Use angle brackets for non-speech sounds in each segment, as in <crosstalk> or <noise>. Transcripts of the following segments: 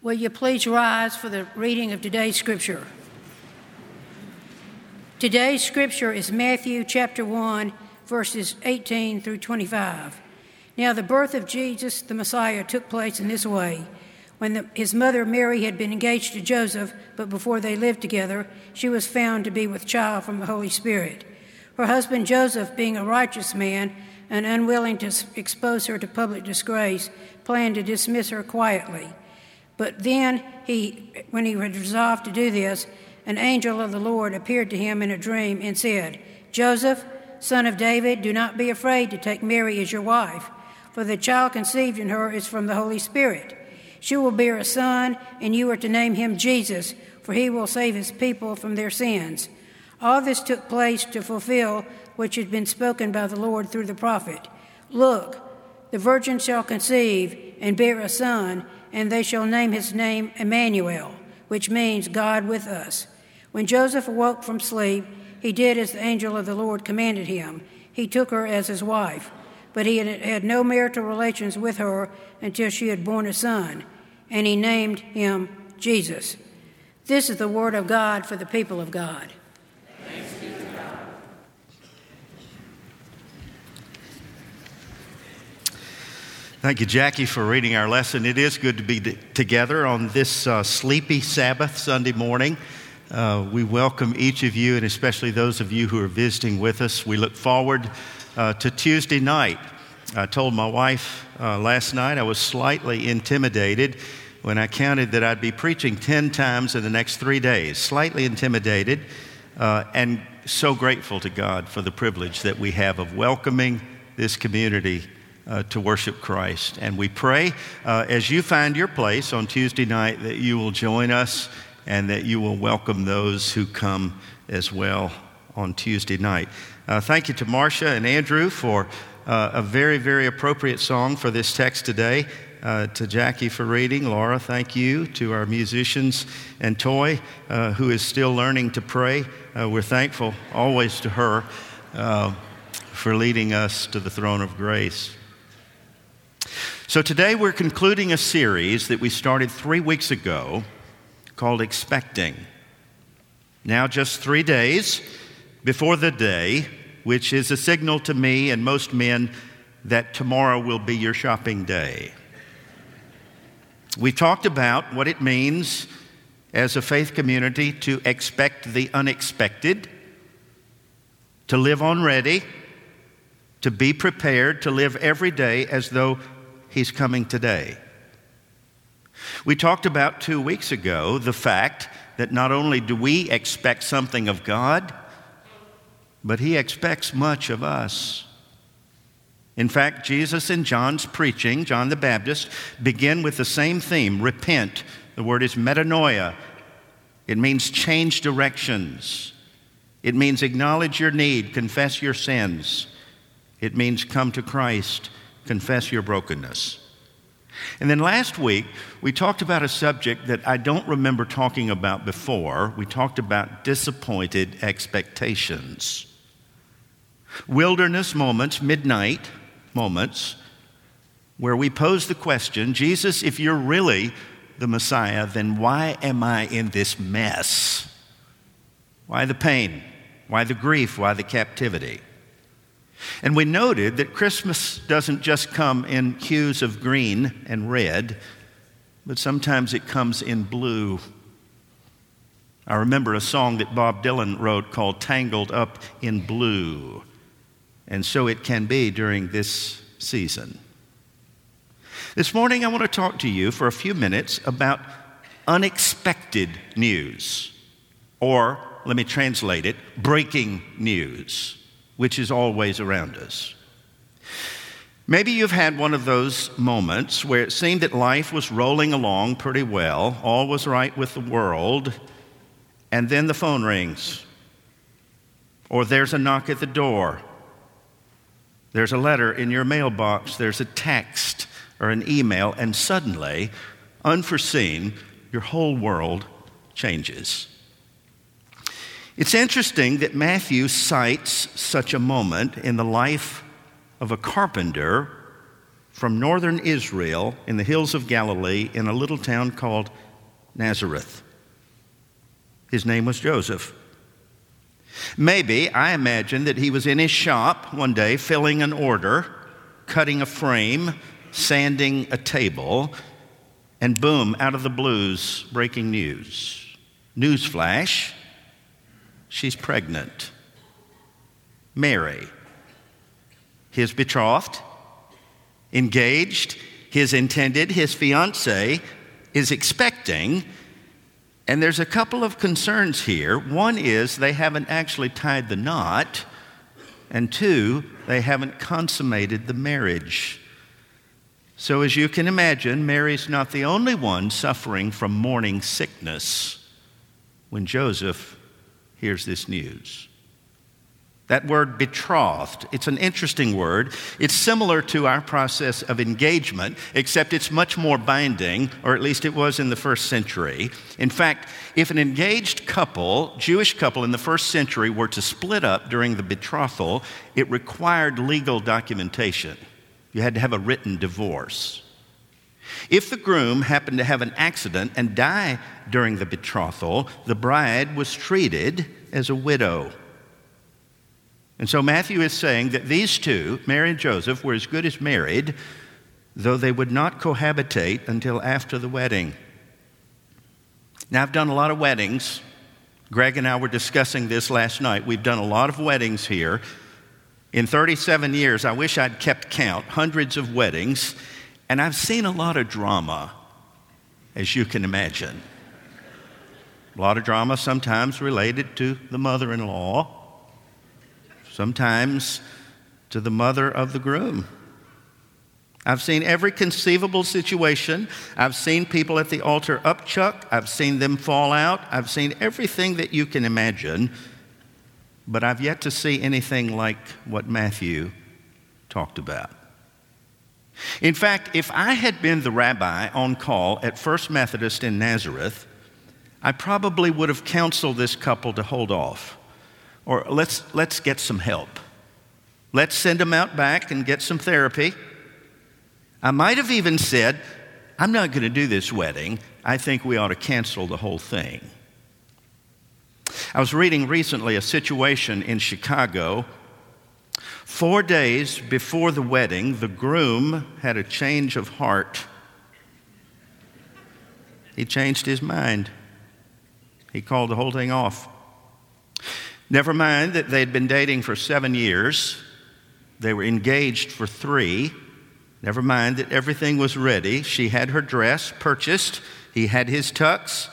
Will you please rise for the reading of today's scripture? Today's scripture is Matthew chapter 1, verses 18 through 25. Now, the birth of Jesus, the Messiah, took place in this way. When the, his mother Mary had been engaged to Joseph, but before they lived together, she was found to be with child from the Holy Spirit. Her husband Joseph, being a righteous man and unwilling to expose her to public disgrace, planned to dismiss her quietly. But then he, when he had resolved to do this, an angel of the Lord appeared to him in a dream and said, Joseph, son of David, do not be afraid to take Mary as your wife, for the child conceived in her is from the Holy Spirit. She will bear a son, and you are to name him Jesus, for he will save his people from their sins. All this took place to fulfill which had been spoken by the Lord through the prophet. Look, the virgin shall conceive and bear a son and they shall name his name Emmanuel, which means God with us. When Joseph awoke from sleep, he did as the angel of the Lord commanded him. He took her as his wife, but he had, had no marital relations with her until she had borne a son, and he named him Jesus. This is the word of God for the people of God. Thank you, Jackie, for reading our lesson. It is good to be together on this uh, sleepy Sabbath Sunday morning. Uh, we welcome each of you, and especially those of you who are visiting with us. We look forward uh, to Tuesday night. I told my wife uh, last night I was slightly intimidated when I counted that I'd be preaching 10 times in the next three days. Slightly intimidated, uh, and so grateful to God for the privilege that we have of welcoming this community uh, to worship Christ. And we pray uh, as you find your place on Tuesday night that you will join us and that you will welcome those who come as well on Tuesday night. Uh, thank you to Marcia and Andrew for uh, a very, very appropriate song for this text today. Uh, to Jackie for reading. Laura, thank you. To our musicians and Toy, uh, who is still learning to pray. we're thankful always to her for leading us to the throne of grace. So today we're concluding a series that we started three weeks ago called Expecting. Now, just three days before the day, which is a signal to me and most men that tomorrow will be your shopping day. We talked about what it means as a faith community to expect the unexpected, to live on ready, to be prepared, to live every day as though He's coming today. We talked about two weeks ago the fact that not only do we expect something of God, but He expects much of us. In fact, Jesus in John's preaching, John the Baptist, begin with the same theme repent. The word is metanoia. It means change directions. It means acknowledge your need, confess your sins. It means come to Christ confess your brokenness. And then last week, we talked about a subject that I don't remember talking about before. We talked about disappointed expectations. Wilderness moments, midnight moments, where we pose the question Jesus, if you're really the Messiah, then why am I in this mess? Why the pain? Why the grief? Why the captivity? And we noted that Christmas doesn't just come in hues of green and red, but sometimes it comes in blue. I remember a song that Bob Dylan wrote called Tangled Up in Blue. And so it can be during this season. This morning, I want to talk to you for a few minutes about unexpected news, or let me translate it breaking news which is always around us. Maybe you've had one of those moments where it seemed that life was rolling along pretty well, all was right with the world, and then the phone rings, or there's a knock at the door, there's a letter in your mailbox, there's a text or an email, and suddenly, unforeseen, your whole world changes. It's interesting that Matthew cites such a moment in the life of a carpenter from northern Israel in the hills of Galilee in a little town called Nazareth. His name was Joseph. Maybe, I imagine, that he was in his shop one day filling an order, cutting a frame, sanding a table, and boom, out of the blues, breaking news. Newsflash she's pregnant. Mary, his betrothed, engaged, his intended, his fiance, is expecting. And there's a couple of concerns here. One is they haven't actually tied the knot, and two, they haven't consummated the marriage. So, as you can imagine, Mary's not the only one suffering from morning sickness when Joseph hears this news. That word betrothed, it's an interesting word. It's similar to our process of engagement, except it's much more binding, or at least it was in the first century. In fact, if an engaged couple, Jewish couple in the first century, were to split up during the betrothal, it required legal documentation. You had to have a written divorce. If the groom happened to have an accident and die during the betrothal, the bride was treated as a widow. And so Matthew is saying that these two, Mary and Joseph, were as good as married, though they would not cohabitate until after the wedding. Now, I've done a lot of weddings. Greg and I were discussing this last night. We've done a lot of weddings here. In 37 years, I wish I'd kept count, hundreds of weddings, and I've seen a lot of drama, as you can imagine. A lot of drama, sometimes related to the mother in law, sometimes to the mother of the groom. I've seen every conceivable situation. I've seen people at the altar upchuck. I've seen them fall out. I've seen everything that you can imagine. But I've yet to see anything like what Matthew talked about. In fact, if I had been the rabbi on call at First Methodist in Nazareth, I probably would have counseled this couple to hold off or let's, let's get some help. Let's send them out back and get some therapy. I might have even said, I'm not going to do this wedding. I think we ought to cancel the whole thing. I was reading recently a situation in Chicago. Four days before the wedding, the groom had a change of heart. He changed his mind. He called the whole thing off. Never mind that they'd been dating for seven years, they were engaged for three. Never mind that everything was ready. She had her dress purchased, he had his tux.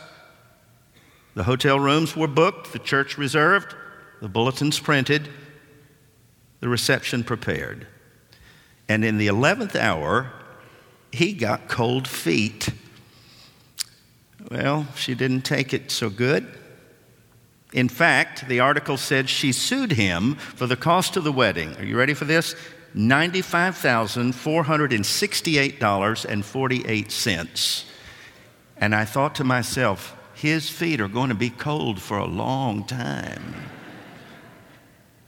The hotel rooms were booked, the church reserved, the bulletins printed, the reception prepared. And in the 11th hour, he got cold feet. Well, she didn't take it so good. In fact, the article said she sued him for the cost of the wedding. Are you ready for this? $95,468.48. And I thought to myself, his feet are going to be cold for a long time.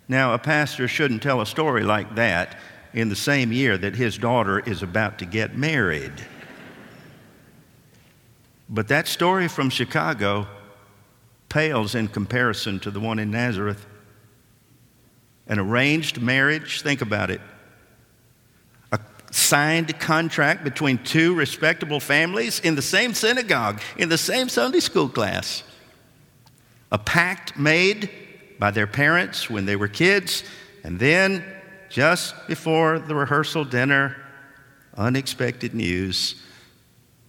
Now, a pastor shouldn't tell a story like that in the same year that his daughter is about to get married. But that story from Chicago pales in comparison to the one in Nazareth. An arranged marriage, think about it. A signed contract between two respectable families in the same synagogue, in the same Sunday school class. A pact made by their parents when they were kids, and then just before the rehearsal dinner, unexpected news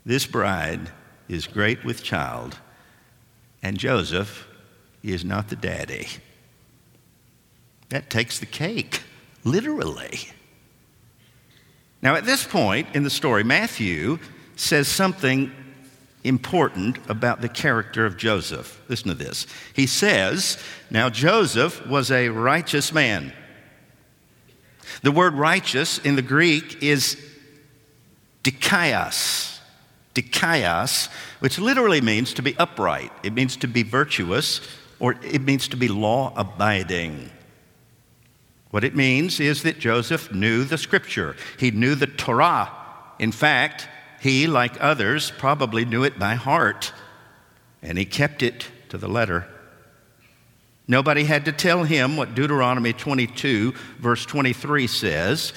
this bride is great with child and Joseph is not the daddy. That takes the cake, literally. Now, at this point in the story, Matthew says something important about the character of Joseph. Listen to this. He says, Now Joseph was a righteous man. The word righteous in the Greek is dikaios dikaios, which literally means to be upright, it means to be virtuous, or it means to be law abiding. What it means is that Joseph knew the scripture, he knew the Torah. In fact, he, like others, probably knew it by heart, and he kept it to the letter. Nobody had to tell him what Deuteronomy 22, verse 23 says.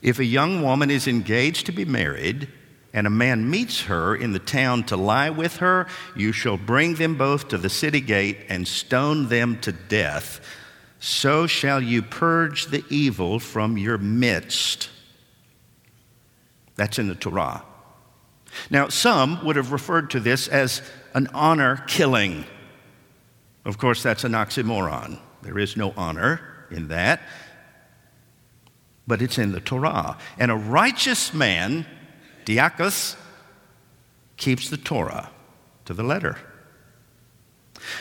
If a young woman is engaged to be married, and a man meets her in the town to lie with her, you shall bring them both to the city gate and stone them to death. So shall you purge the evil from your midst. That's in the Torah. Now, some would have referred to this as an honor killing. Of course, that's an oxymoron. There is no honor in that, but it's in the Torah. And a righteous man, dikaios, keeps the Torah to the letter.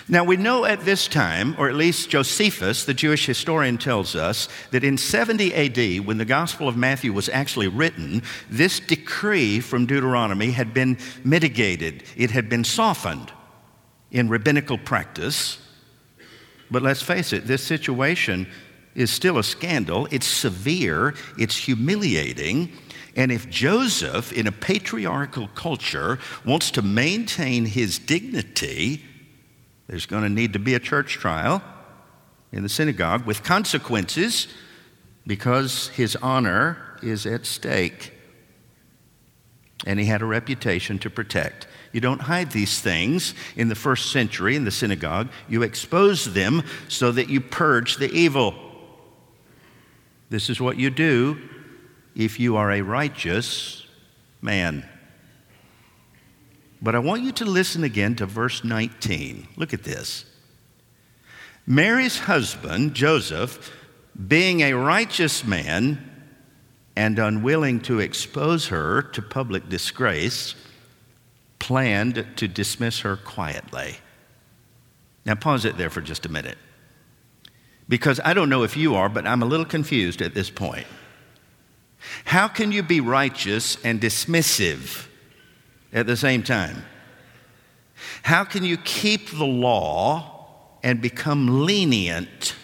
Now, we know at this time, or at least Josephus, the Jewish historian, tells us that in 70 AD, when the Gospel of Matthew was actually written, this decree from Deuteronomy had been mitigated, it had been softened in rabbinical practice. But let's face it, this situation is still a scandal. It's severe, it's humiliating. And if Joseph, in a patriarchal culture, wants to maintain his dignity, there's going to need to be a church trial in the synagogue with consequences because his honor is at stake. And he had a reputation to protect. You don't hide these things in the first century in the synagogue, you expose them so that you purge the evil. This is what you do if you are a righteous man. But I want you to listen again to verse 19. Look at this. Mary's husband, Joseph, being a righteous man and unwilling to expose her to public disgrace, planned to dismiss her quietly. Now, pause it there for just a minute. Because I don't know if you are, but I'm a little confused at this point. How can you be righteous and dismissive? At the same time? How can you keep the law and become lenient?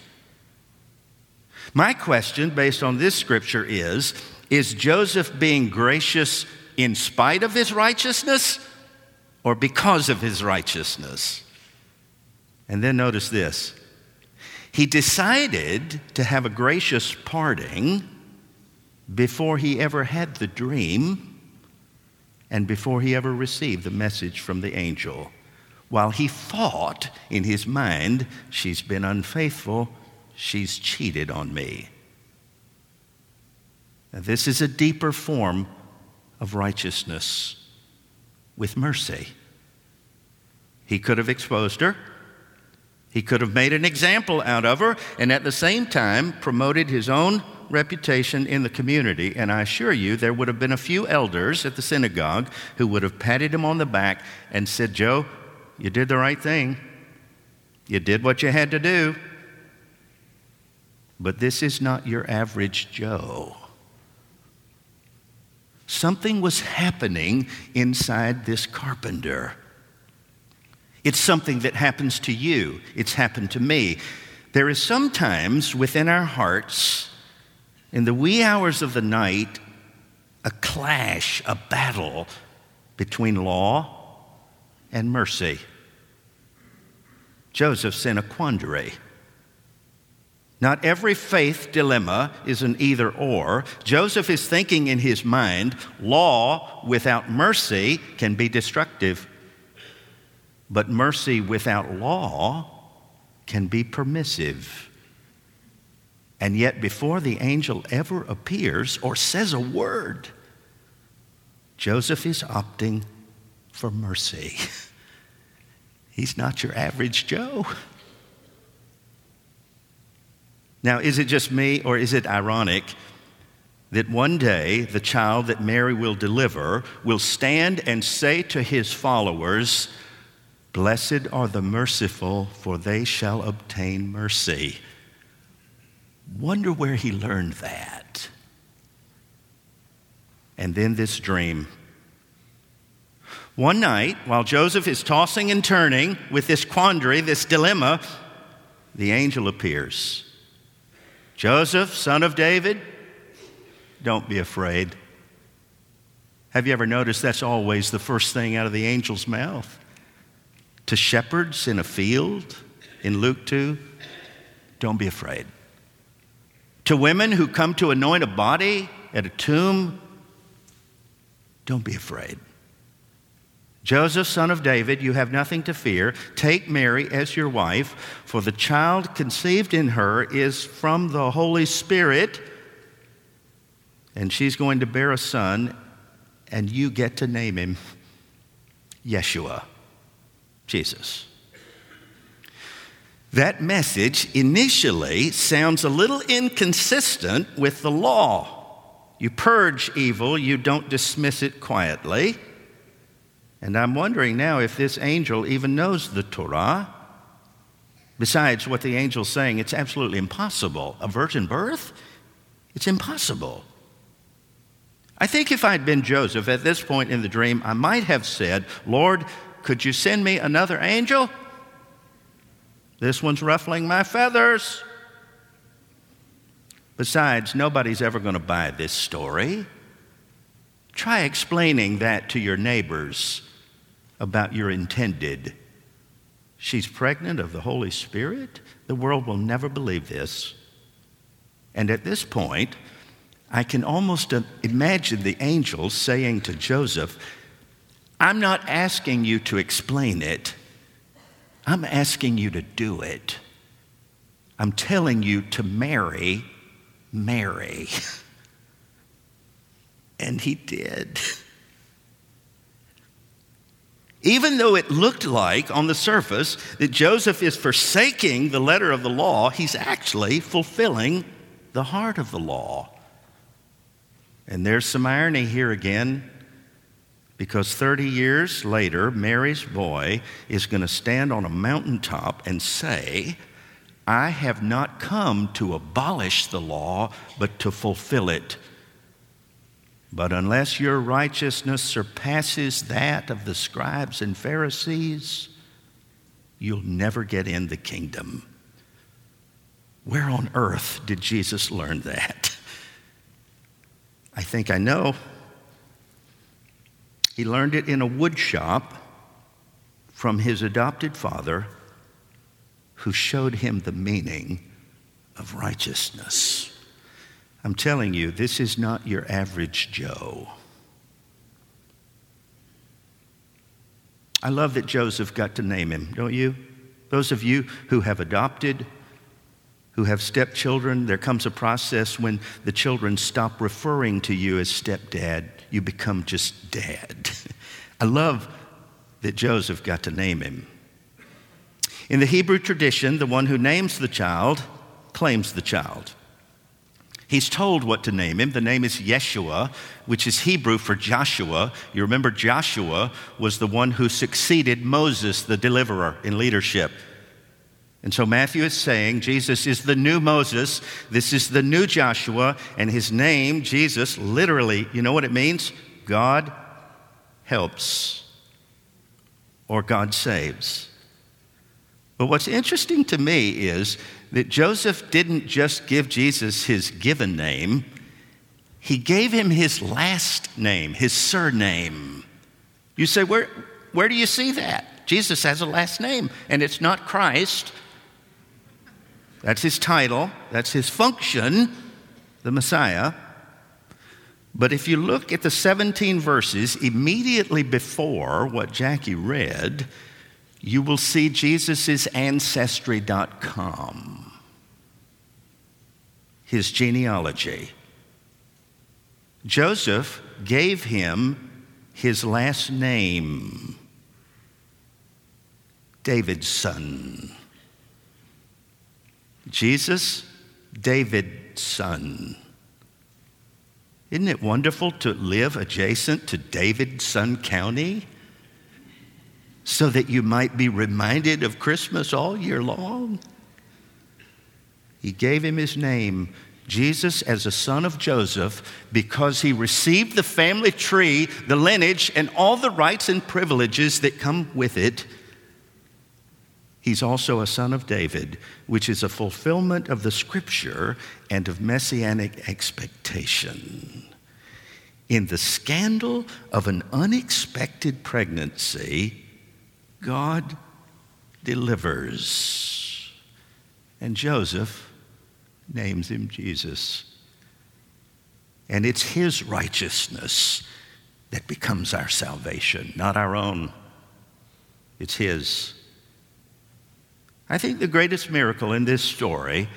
My question, based on this scripture, is Is Joseph being gracious in spite of his righteousness or because of his righteousness? And then notice this he decided to have a gracious parting before he ever had the dream and before he ever received the message from the angel. While he thought in his mind, she's been unfaithful, she's cheated on me. Now, this is a deeper form of righteousness with mercy. He could have exposed her. He could have made an example out of her and at the same time promoted his own reputation in the community, and I assure you, there would have been a few elders at the synagogue who would have patted him on the back and said, Joe, you did the right thing. You did what you had to do. But this is not your average Joe. Something was happening inside this carpenter. It's something that happens to you, it's happened to me. There is sometimes within our hearts in the wee hours of the night, a clash, a battle between law and mercy. Joseph's in a quandary. Not every faith dilemma is an either or. Joseph is thinking in his mind law without mercy can be destructive, but mercy without law can be permissive. And yet, before the angel ever appears or says a word, Joseph is opting for mercy. <laughs> He's not your average Joe. Now, is it just me or is it ironic that one day the child that Mary will deliver will stand and say to his followers, Blessed are the merciful, for they shall obtain mercy? Wonder where he learned that. And then this dream. One night, while Joseph is tossing and turning with this quandary, this dilemma, the angel appears. Joseph, son of David, don't be afraid. Have you ever noticed that's always the first thing out of the angel's mouth? To shepherds in a field in Luke 2, don't be afraid. To women who come to anoint a body at a tomb, don't be afraid. Joseph, son of David, you have nothing to fear. Take Mary as your wife, for the child conceived in her is from the Holy Spirit, and she's going to bear a son, and you get to name him Yeshua, Jesus. That message initially sounds a little inconsistent with the law. You purge evil, you don't dismiss it quietly. And I'm wondering now if this angel even knows the Torah. Besides what the angel's saying, it's absolutely impossible. A virgin birth? It's impossible. I think if I'd been Joseph at this point in the dream, I might have said, Lord, could you send me another angel? This one's ruffling my feathers. Besides, nobody's ever going to buy this story. Try explaining that to your neighbors about your intended. She's pregnant of the Holy Spirit? The world will never believe this. And at this point, I can almost imagine the angels saying to Joseph, I'm not asking you to explain it. I'm asking you to do it. I'm telling you to marry Mary. <laughs> and he did. Even though it looked like on the surface that Joseph is forsaking the letter of the law, he's actually fulfilling the heart of the law. And there's some irony here again. Because 30 years later, Mary's boy is going to stand on a mountaintop and say, I have not come to abolish the law, but to fulfill it. But unless your righteousness surpasses that of the scribes and Pharisees, you'll never get in the kingdom. Where on earth did Jesus learn that? I think I know. He learned it in a wood shop from his adopted father, who showed him the meaning of righteousness. I'm telling you, this is not your average Joe. I love that Joseph got to name him, don't you? Those of you who have adopted, who have stepchildren, there comes a process when the children stop referring to you as stepdad you become just dad. <laughs> I love that Joseph got to name him. In the Hebrew tradition, the one who names the child claims the child. He's told what to name him. The name is Yeshua, which is Hebrew for Joshua. You remember Joshua was the one who succeeded Moses, the deliverer, in leadership. And so Matthew is saying Jesus is the new Moses, this is the new Joshua, and his name, Jesus, literally, you know what it means? God helps or God saves. But what's interesting to me is that Joseph didn't just give Jesus his given name, he gave him his last name, his surname. You say, where, where do you see that? Jesus has a last name, and it's not Christ, that's his title, that's his function, the Messiah. But if you look at the 17 verses immediately before what Jackie read, you will see Jesus' ancestry.com, his genealogy. Joseph gave him his last name, David's son. Jesus, David's son. Isn't it wonderful to live adjacent to Davidson County so that you might be reminded of Christmas all year long? He gave him his name, Jesus, as a son of Joseph, because he received the family tree, the lineage, and all the rights and privileges that come with it He's also a son of David, which is a fulfillment of the scripture and of messianic expectation. In the scandal of an unexpected pregnancy, God delivers. And Joseph names him Jesus. And it's his righteousness that becomes our salvation, not our own. It's his. I think the greatest miracle in this story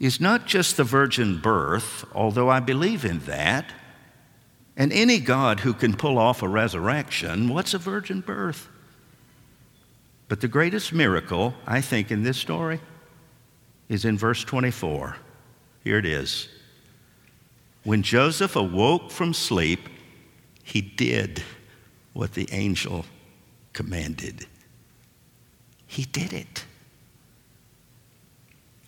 is not just the virgin birth, although I believe in that. And any God who can pull off a resurrection, what's a virgin birth? But the greatest miracle, I think, in this story is in verse 24. Here it is. When Joseph awoke from sleep, he did what the angel commanded. He did it.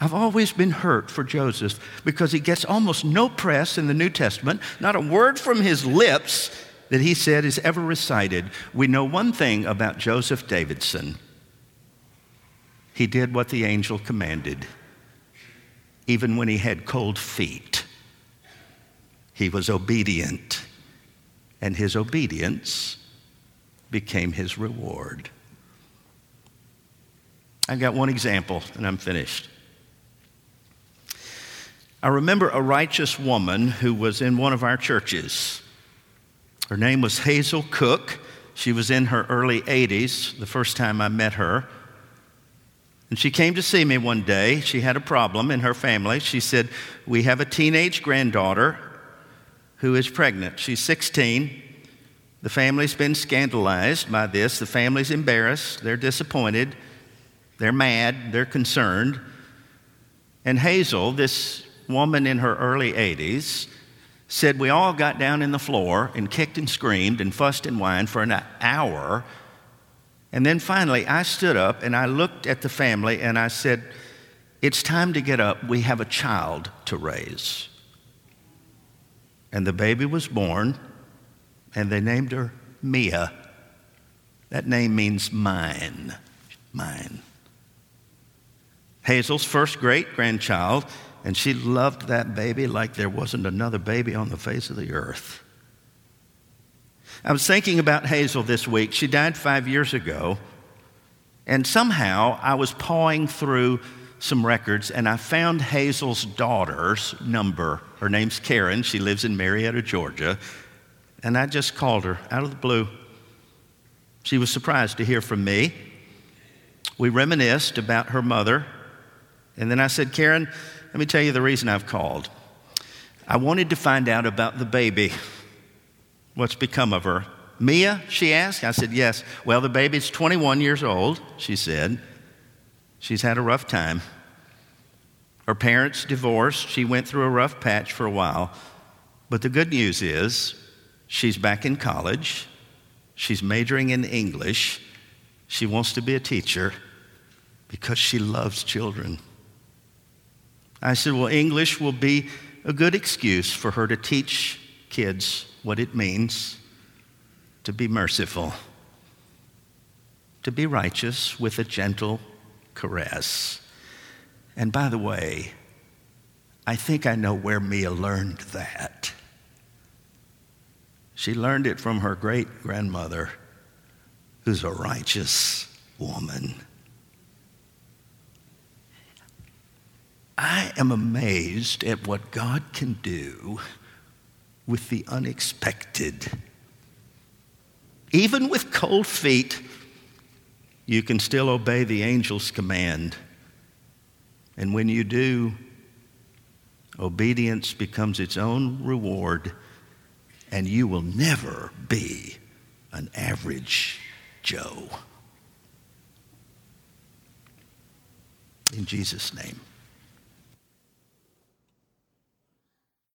I've always been hurt for Joseph because he gets almost no press in the New Testament, not a word from his lips that he said is ever recited. We know one thing about Joseph Davidson he did what the angel commanded, even when he had cold feet. He was obedient, and his obedience became his reward. I've got one example, and I'm finished. I remember a righteous woman who was in one of our churches. Her name was Hazel Cook. She was in her early 80s the first time I met her. And she came to see me one day. She had a problem in her family. She said, We have a teenage granddaughter who is pregnant. She's 16. The family's been scandalized by this. The family's embarrassed. They're disappointed. They're mad. They're concerned. And Hazel, this woman in her early 80s, said we all got down in the floor and kicked and screamed and fussed and whined for an hour. And then finally, I stood up and I looked at the family and I said, It's time to get up. We have a child to raise. And the baby was born, and they named her Mia. That name means mine, mine. Hazel's first great grandchild and she loved that baby like there wasn't another baby on the face of the earth. I was thinking about Hazel this week. She died five years ago. And somehow I was pawing through some records and I found Hazel's daughter's number. Her name's Karen. She lives in Marietta, Georgia. And I just called her out of the blue. She was surprised to hear from me. We reminisced about her mother. And then I said, Karen, let me tell you the reason I've called. I wanted to find out about the baby. What's become of her? Mia, she asked. I said, Yes. Well, the baby's 21 years old, she said. She's had a rough time. Her parents divorced. She went through a rough patch for a while. But the good news is, she's back in college. She's majoring in English. She wants to be a teacher because she loves children. I said, Well, English will be a good excuse for her to teach kids what it means to be merciful, to be righteous with a gentle caress. And by the way, I think I know where Mia learned that. She learned it from her great grandmother, who's a righteous woman. I am amazed at what God can do with the unexpected. Even with cold feet, you can still obey the angel's command. And when you do, obedience becomes its own reward, and you will never be an average Joe. In Jesus' name.